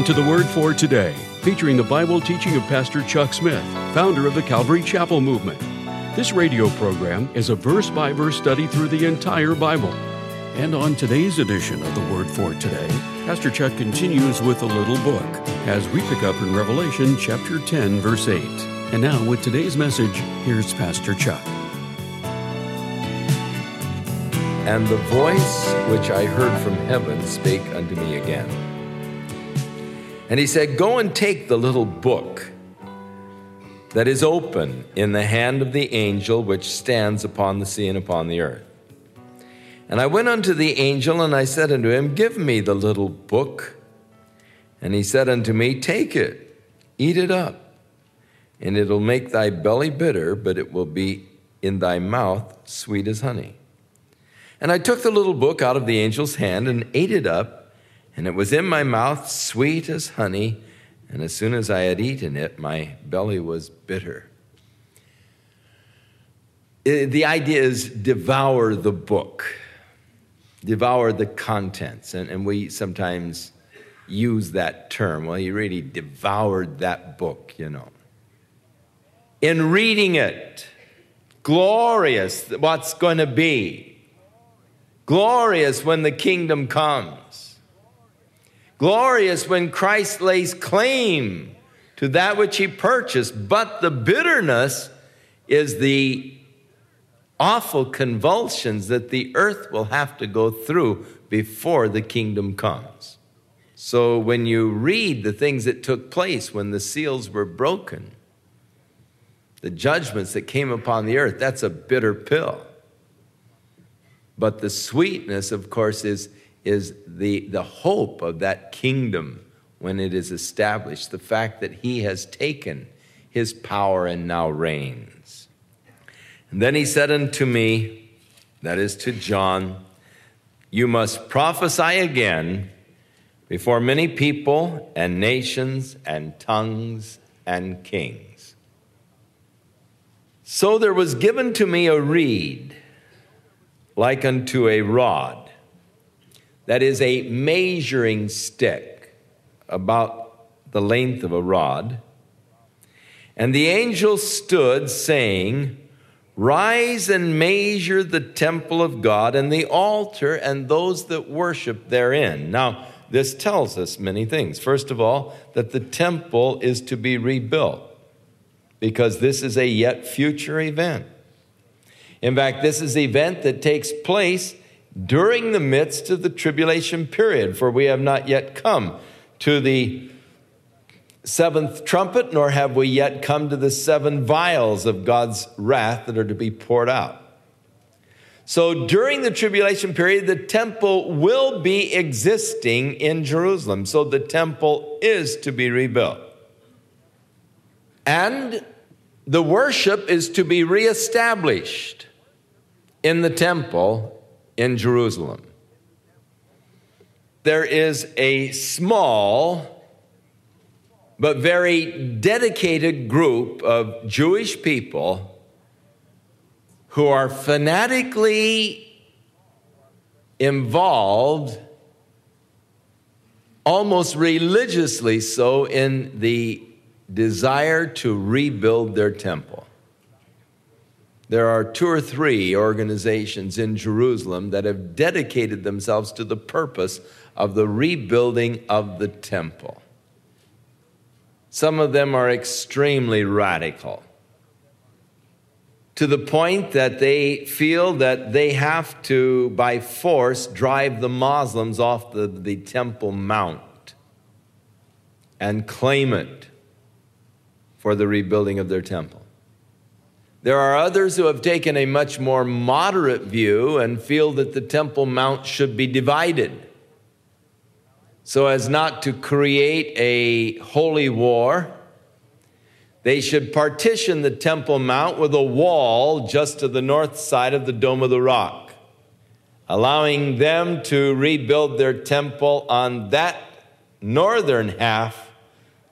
Welcome to the Word for Today, featuring the Bible teaching of Pastor Chuck Smith, founder of the Calvary Chapel Movement. This radio program is a verse by verse study through the entire Bible. And on today's edition of the Word for Today, Pastor Chuck continues with a little book as we pick up in Revelation chapter 10, verse 8. And now, with today's message, here's Pastor Chuck. And the voice which I heard from heaven spake unto me again. And he said, Go and take the little book that is open in the hand of the angel which stands upon the sea and upon the earth. And I went unto the angel, and I said unto him, Give me the little book. And he said unto me, Take it, eat it up, and it'll make thy belly bitter, but it will be in thy mouth sweet as honey. And I took the little book out of the angel's hand and ate it up, and it was in my mouth sweet as honey. And as soon as I had eaten it, my belly was bitter. Uh, the idea is devour the book, devour the contents. And, and we sometimes use that term. Well, he really devoured that book, you know. In reading it, glorious what's going to be Glorious when the kingdom comes. Glorious when Christ lays claim to that which he purchased. But the bitterness is the awful convulsions that the earth will have to go through before the kingdom comes. So when you read the things that took place when the seals were broken, the judgments that came upon the earth, that's a bitter pill. But the sweetness, of course, is, is the, the hope of that kingdom when it is established, the fact that he has taken his power and now reigns. And then he said unto me, that is to John, You must prophesy again before many people and nations and tongues and kings. So there was given to me a reed like unto a rod. That is a measuring stick, about the length of a rod. And the angel stood, saying, Rise and measure the temple of God and the altar and those that worship therein. Now, this tells us many things. First of all, that the temple is to be rebuilt because this is a yet future event. In fact, this is the event that takes place during the midst of the tribulation period, for we have not yet come to the seventh trumpet, nor have we yet come to the seven vials of God's wrath that are to be poured out. So during the tribulation period, the temple will be existing in Jerusalem. So the temple is to be rebuilt. And the worship is to be reestablished in the temple in Jerusalem. There is a small but very dedicated group of Jewish people who are fanatically involved, almost religiously so, in the desire to rebuild their temple. There are two or three organizations in Jerusalem that have dedicated themselves to the purpose of the rebuilding of the temple. Some of them are extremely radical to the point that they feel that they have to, by force, drive the Muslims off the, the Temple Mount and claim it for the rebuilding of their temple. There are others who have taken a much more moderate view and feel that the Temple Mount should be divided so as not to create a holy war. They should partition the Temple Mount with a wall just to the north side of the Dome of the Rock, allowing them to rebuild their temple on that northern half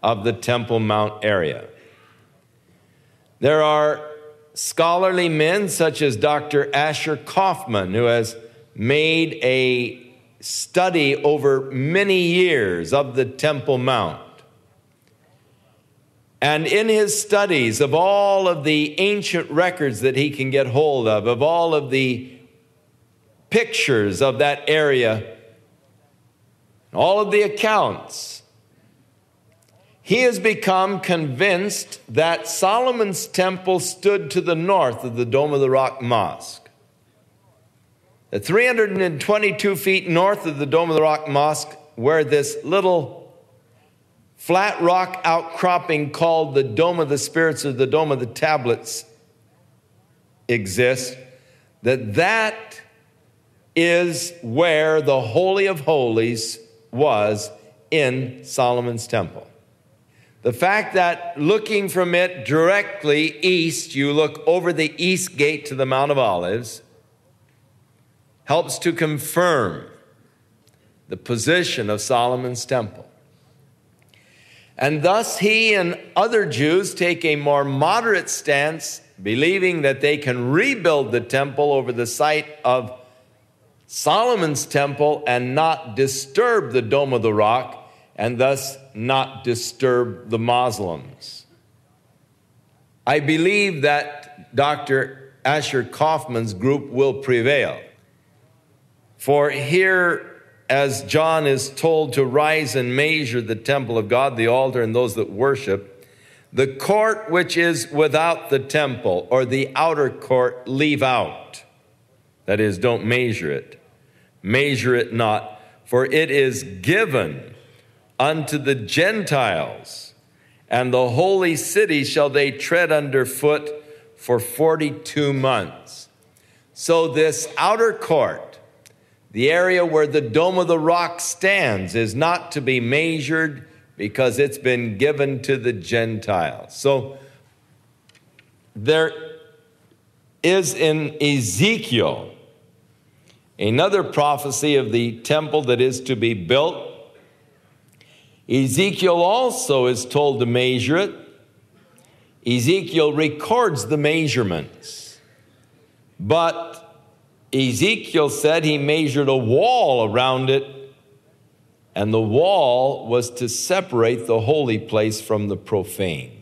of the Temple Mount area. There are scholarly men such as Dr. Asher Kaufman, who has made a study over many years of the Temple Mount. And in his studies of all of the ancient records that he can get hold of, of all of the pictures of that area, all of the accounts, he has become convinced that Solomon's temple stood to the north of the Dome of the Rock Mosque. At 322 feet north of the Dome of the Rock Mosque, where this little flat rock outcropping called the Dome of the Spirits or the Dome of the Tablets exists, that that is where the Holy of Holies was in Solomon's temple. The fact that looking from it directly east, you look over the east gate to the Mount of Olives, helps to confirm the position of Solomon's temple. And thus, he and other Jews take a more moderate stance, believing that they can rebuild the temple over the site of Solomon's temple and not disturb the Dome of the Rock, and thus not disturb the Muslims. I believe that Dr. Asher Kaufman's group will prevail. For here as John is told to rise and measure the temple of God, the altar, and those that worship, the court which is without the temple, or the outer court, leave out. That is, don't measure it. Measure it not, for it is given unto the Gentiles, and the holy city shall they tread underfoot for 42 months. So, this outer court, the area where the Dome of the Rock stands is not to be measured because it's been given to the Gentiles. So there is in Ezekiel another prophecy of the temple that is to be built. Ezekiel also is told to measure it. Ezekiel records the measurements. But Ezekiel said he measured a wall around it, and the wall was to separate the holy place from the profane.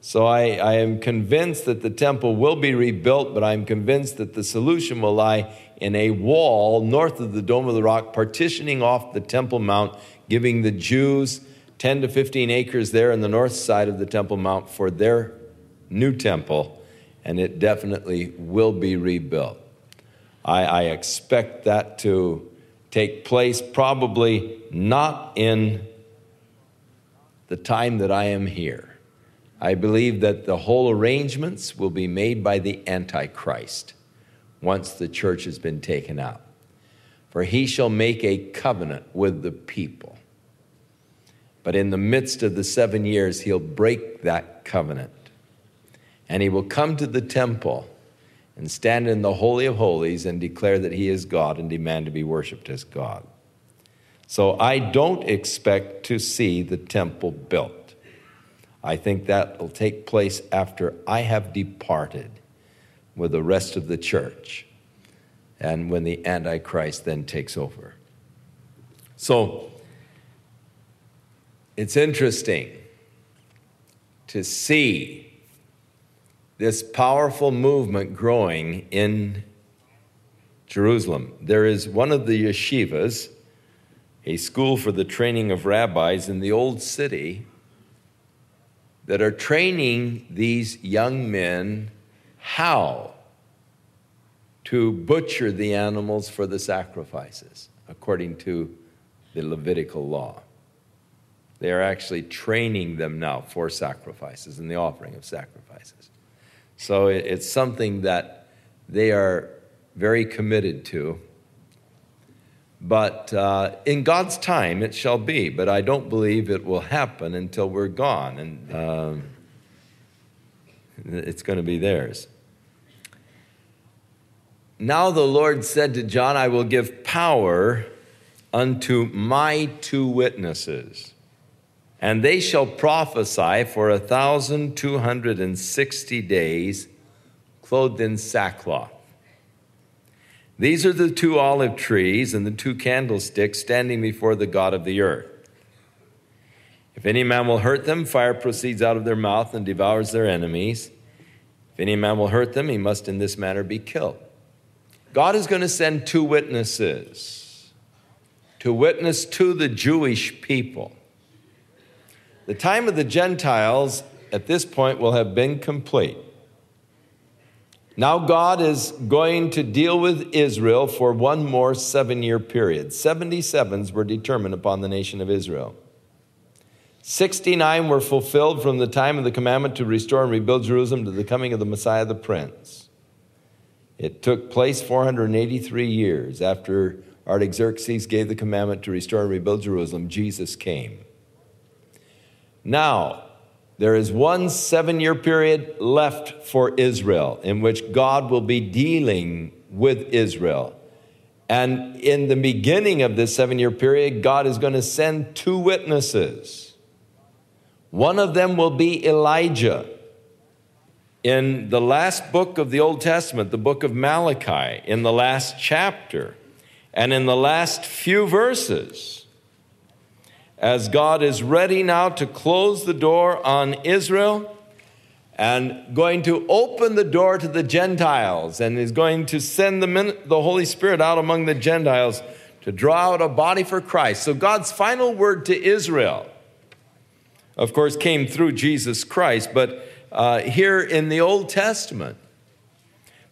So I, I, am convinced that the temple will be rebuilt, but I'm convinced that the solution will lie in a wall north of the Dome of the Rock, partitioning off the Temple Mount, giving the Jews 10 to 15 acres there on the north side of the Temple Mount for their new temple and it definitely will be rebuilt. I, I expect that to take place probably not in the time that I am here. I believe that the whole arrangements will be made by the Antichrist once the church has been taken out. For he shall make a covenant with the people. But in the midst of the seven years, he'll break that covenant and he will come to the temple and stand in the Holy of Holies and declare that he is God and demand to be worshiped as God. So I don't expect to see the temple built. I think that will take place after I have departed with the rest of the church and when the Antichrist then takes over. So it's interesting to see this powerful movement growing in Jerusalem. There is one of the yeshivas, a school for the training of rabbis in the old city, that are training these young men how to butcher the animals for the sacrifices, according to the Levitical law. They are actually training them now for sacrifices and the offering of sacrifices. So it's something that they are very committed to. But uh, in God's time, it shall be. But I don't believe it will happen until we're gone. And um, it's going to be theirs. Now the Lord said to John, I will give power unto my two witnesses and they shall prophesy for a thousand two hundred and sixty days, clothed in sackcloth. These are the two olive trees and the two candlesticks standing before the God of the earth. If any man will hurt them, fire proceeds out of their mouth and devours their enemies. If any man will hurt them, he must in this manner be killed. God is going to send two witnesses to witness to the Jewish people. The time of the Gentiles at this point will have been complete. Now, God is going to deal with Israel for one more seven year period. 77s were determined upon the nation of Israel. 69 were fulfilled from the time of the commandment to restore and rebuild Jerusalem to the coming of the Messiah the Prince. It took place 483 years after Artaxerxes gave the commandment to restore and rebuild Jerusalem. Jesus came. Now, there is one seven year period left for Israel in which God will be dealing with Israel. And in the beginning of this seven year period, God is going to send two witnesses. One of them will be Elijah. In the last book of the Old Testament, the book of Malachi, in the last chapter, and in the last few verses, as God is ready now to close the door on Israel and going to open the door to the Gentiles and is going to send the, the Holy Spirit out among the Gentiles to draw out a body for Christ. So, God's final word to Israel of course, came through Jesus Christ. But uh, here in the Old Testament,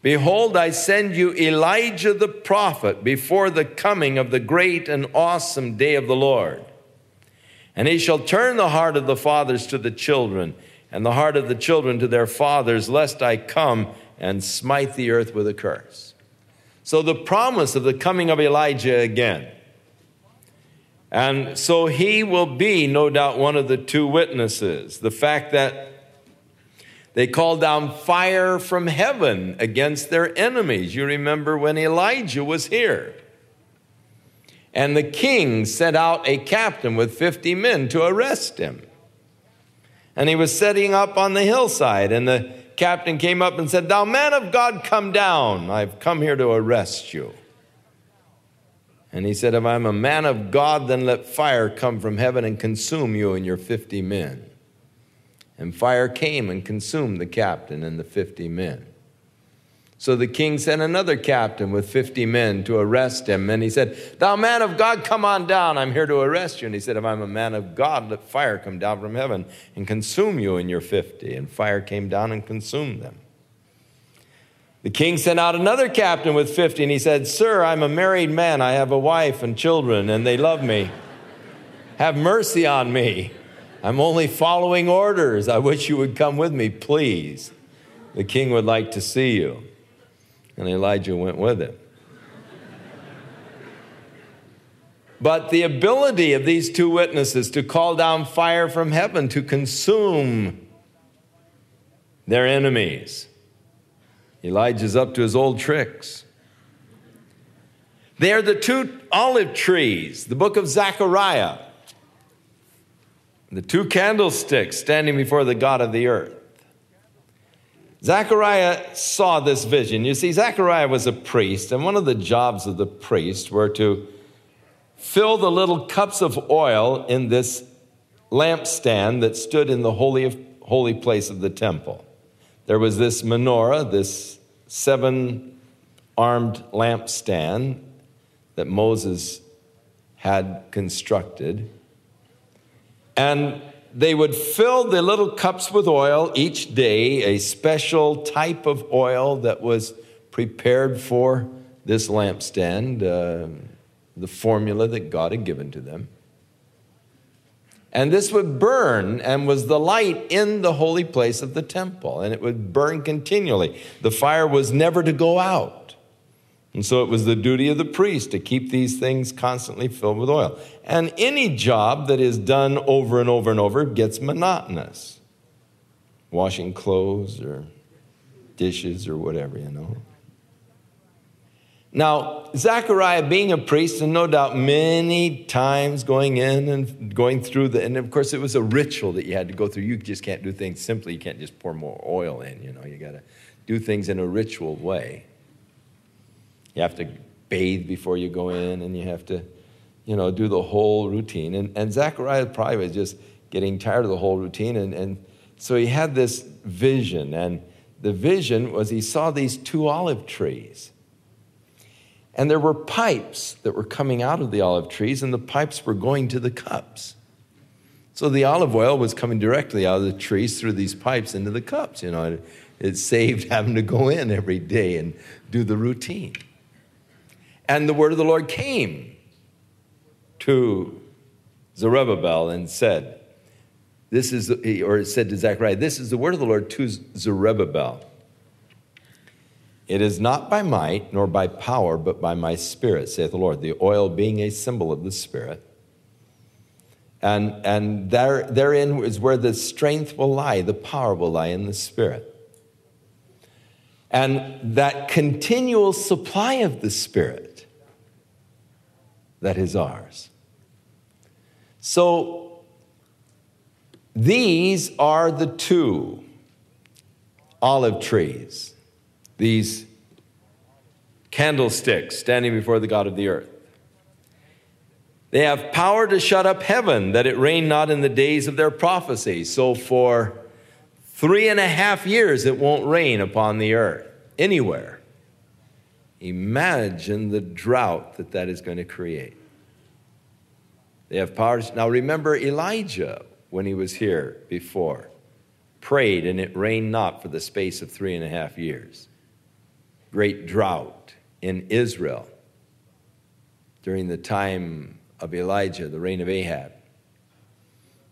Behold, I send you Elijah the prophet before the coming of the great and awesome day of the Lord. And he shall turn the heart of the fathers to the children, and the heart of the children to their fathers, lest I come and smite the earth with a curse. So, the promise of the coming of Elijah again and so he will be, no doubt, one of the two witnesses. The fact that they called down fire from heaven against their enemies. You remember when Elijah was here. And the king sent out a captain with 50 men to arrest him. And he was setting up on the hillside, and the captain came up and said, Thou man of God, come down. I've come here to arrest you. And he said, If I'm a man of God, then let fire come from heaven and consume you and your 50 men. And fire came and consumed the captain and the 50 men. So the king sent another captain with 50 men to arrest him. And he said, Thou man of God, come on down. I'm here to arrest you. And he said, If I'm a man of God, let fire come down from heaven and consume you and your 50. And fire came down and consumed them. The king sent out another captain with 50, and he said, Sir, I'm a married man. I have a wife and children, and they love me. Have mercy on me. I'm only following orders. I wish you would come with me, please. The king would like to see you. And Elijah went with him. But the ability of these two witnesses to call down fire from heaven to consume their enemies Elijah's up to his old tricks. They are the two olive trees, the book of Zechariah, the two candlesticks standing before the God of the earth. Zechariah saw this vision. You see, Zechariah was a priest, and one of the jobs of the priest were to fill the little cups of oil in this lampstand that stood in the holy, of, holy place of the temple. There was this menorah, this seven armed lampstand that Moses had constructed. And they would fill the little cups with oil each day, a special type of oil that was prepared for this lampstand, uh, the formula that God had given to them. And this would burn and was the light in the holy place of the temple. And it would burn continually. The fire was never to go out. And so it was the duty of the priest to keep these things constantly filled with oil. And any job that is done over and over and over gets monotonous. Washing clothes or dishes or whatever, you know. Now, Zechariah being a priest, and no doubt many times going in and going through the, and of course it was a ritual that you had to go through. You just can't do things simply. You can't just pour more oil in, you know, you got to do things in a ritual way. You have to bathe before you go in, and you have to, you know, do the whole routine. And, and Zechariah probably was just getting tired of the whole routine. And, and so he had this vision. And the vision was he saw these two olive trees. And there were pipes that were coming out of the olive trees, and the pipes were going to the cups. So the olive oil was coming directly out of the trees through these pipes into the cups. You know, it, it saved having to go in every day and do the routine. And the word of the Lord came to Zerubbabel and said, This is, or it said to Zechariah, This is the word of the Lord to Zerubbabel. It is not by might nor by power, but by my spirit, saith the Lord. The oil being a symbol of the spirit. And, and there, therein is where the strength will lie, the power will lie in the spirit. And that continual supply of the spirit that is ours. So these are the two olive trees these candlesticks standing before the God of the earth. They have power to shut up heaven that it rain not in the days of their prophecy. So for three and a half years it won't rain upon the earth anywhere. Imagine the drought that that is going to create. They have power. Now remember Elijah when he was here before, prayed and it rained not for the space of three and a half years great drought in Israel during the time of Elijah, the reign of Ahab.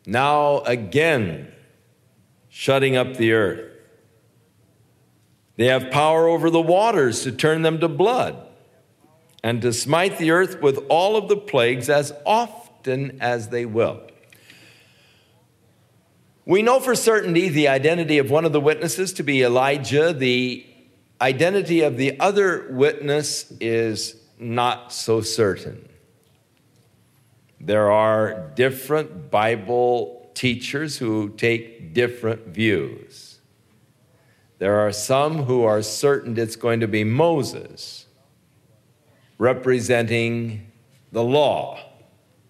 Now again, shutting up the earth. They have power over the waters to turn them to blood and to smite the earth with all of the plagues as often as they will. We know for certainty the identity of one of the witnesses to be Elijah, the identity of the other witness is not so certain. There are different Bible teachers who take different views. There are some who are certain it's going to be Moses representing the law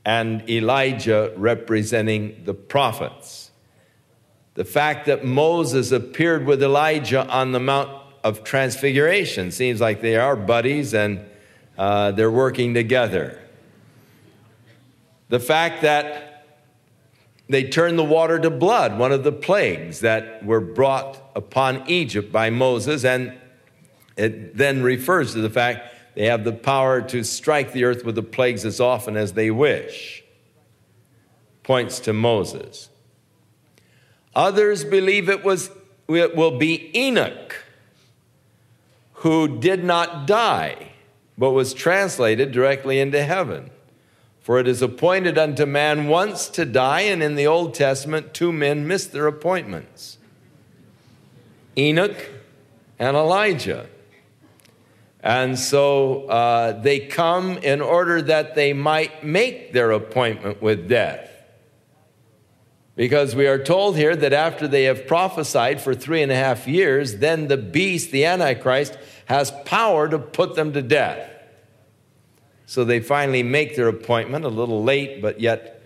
and Elijah representing the prophets. The fact that Moses appeared with Elijah on the Mount of transfiguration. Seems like they are buddies and uh, they're working together. The fact that they turned the water to blood, one of the plagues that were brought upon Egypt by Moses, and it then refers to the fact they have the power to strike the earth with the plagues as often as they wish. Points to Moses. Others believe it was it will be Enoch who did not die, but was translated directly into heaven. For it is appointed unto man once to die, and in the Old Testament, two men missed their appointments Enoch and Elijah. And so uh, they come in order that they might make their appointment with death. Because we are told here that after they have prophesied for three and a half years, then the beast, the Antichrist, has power to put them to death. So they finally make their appointment, a little late, but yet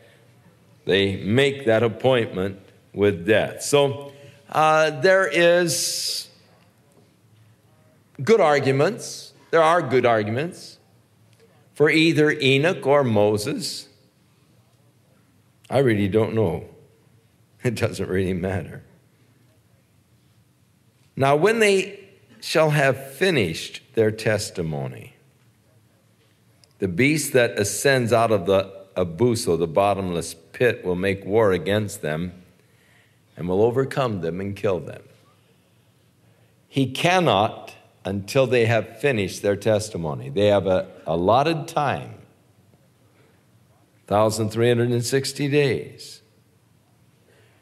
they make that appointment with death. So uh, there is good arguments. There are good arguments for either Enoch or Moses. I really don't know. It doesn't really matter. Now, when they shall have finished their testimony, the beast that ascends out of the abussos, the bottomless pit, will make war against them and will overcome them and kill them. He cannot until they have finished their testimony. They have a allotted time 1,360 days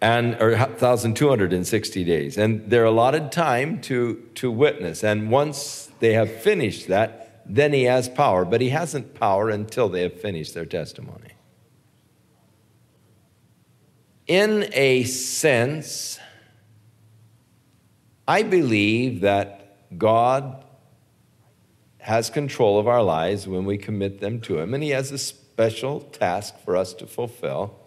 and or 1260 days and they're allotted time to to witness and once they have finished that then he has power but he hasn't power until they have finished their testimony in a sense i believe that god has control of our lives when we commit them to Him, and He has a special task for us to fulfill,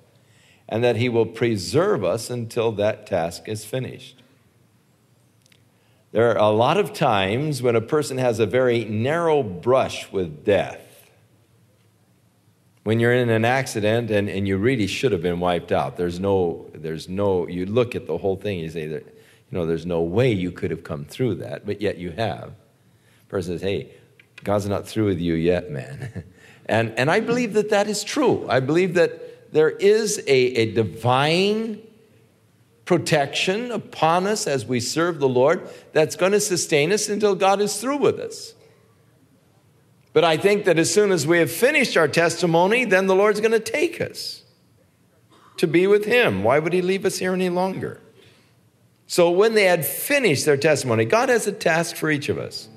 and that He will preserve us until that task is finished. There are a lot of times when a person has a very narrow brush with death. When you're in an accident and, and you really should have been wiped out, there's no, there's no, you look at the whole thing you say, that, you know, there's no way you could have come through that, but yet you have. Person says, hey, God's not through with you yet, man. and, and I believe that that is true. I believe that there is a, a divine protection upon us as we serve the Lord that's going to sustain us until God is through with us. But I think that as soon as we have finished our testimony, then the Lord's going to take us to be with Him. Why would He leave us here any longer? So when they had finished their testimony, God has a task for each of us.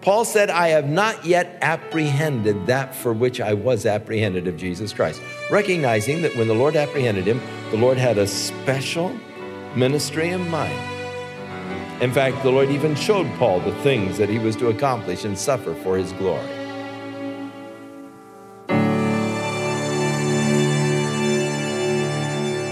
Paul said, I have not yet apprehended that for which I was apprehended of Jesus Christ. Recognizing that when the Lord apprehended him, the Lord had a special ministry in mind. In fact, the Lord even showed Paul the things that he was to accomplish and suffer for his glory.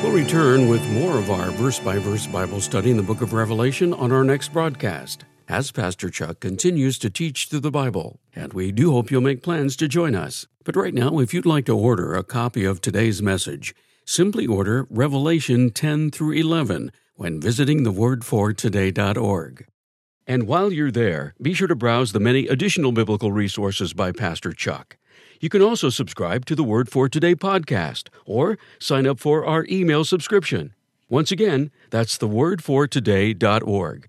We'll return with more of our verse by verse Bible study in the book of Revelation on our next broadcast as Pastor Chuck continues to teach through the Bible, and we do hope you'll make plans to join us. But right now, if you'd like to order a copy of today's message, simply order Revelation 10 through 11 when visiting thewordfortoday.org. And while you're there, be sure to browse the many additional biblical resources by Pastor Chuck. You can also subscribe to the Word for Today podcast or sign up for our email subscription. Once again, that's thewordfortoday.org.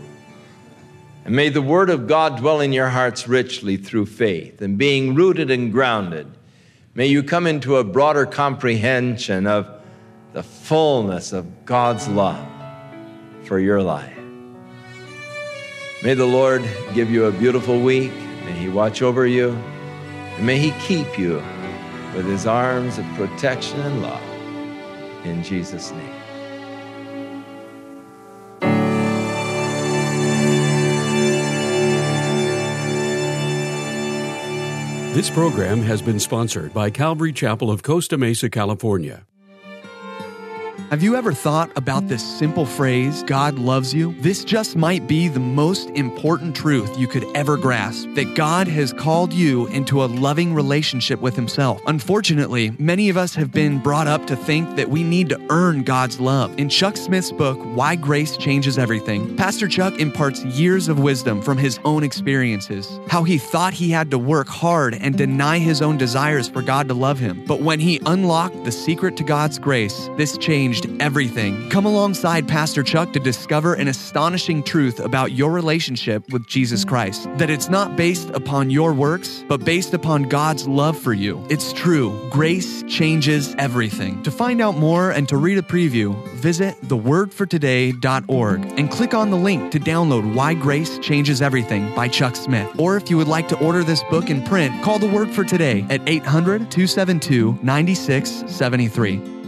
And may the word of God dwell in your hearts richly through faith, and being rooted and grounded, may you come into a broader comprehension of the fullness of God's love for your life. May the Lord give you a beautiful week. May He watch over you. And may He keep you with His arms of protection and love. In Jesus' name. This program has been sponsored by Calvary Chapel of Costa Mesa, California. Have you ever thought about this simple phrase, God loves you? This just might be the most important truth you could ever grasp that God has called you into a loving relationship with Himself. Unfortunately, many of us have been brought up to think that we need to earn God's love. In Chuck Smith's book, Why Grace Changes Everything, Pastor Chuck imparts years of wisdom from his own experiences. How he thought he had to work hard and deny his own desires for God to love him. But when he unlocked the secret to God's grace, this changed everything. Come alongside Pastor Chuck to discover an astonishing truth about your relationship with Jesus Christ. That it's not based upon your works, but based upon God's love for you. It's true. Grace changes everything. To find out more and to read a preview, visit thewordfortoday.org and click on the link to download Why Grace Changes Everything by Chuck Smith. Or if you would like to order this book in print, call the Word for Today at 800 272 9673.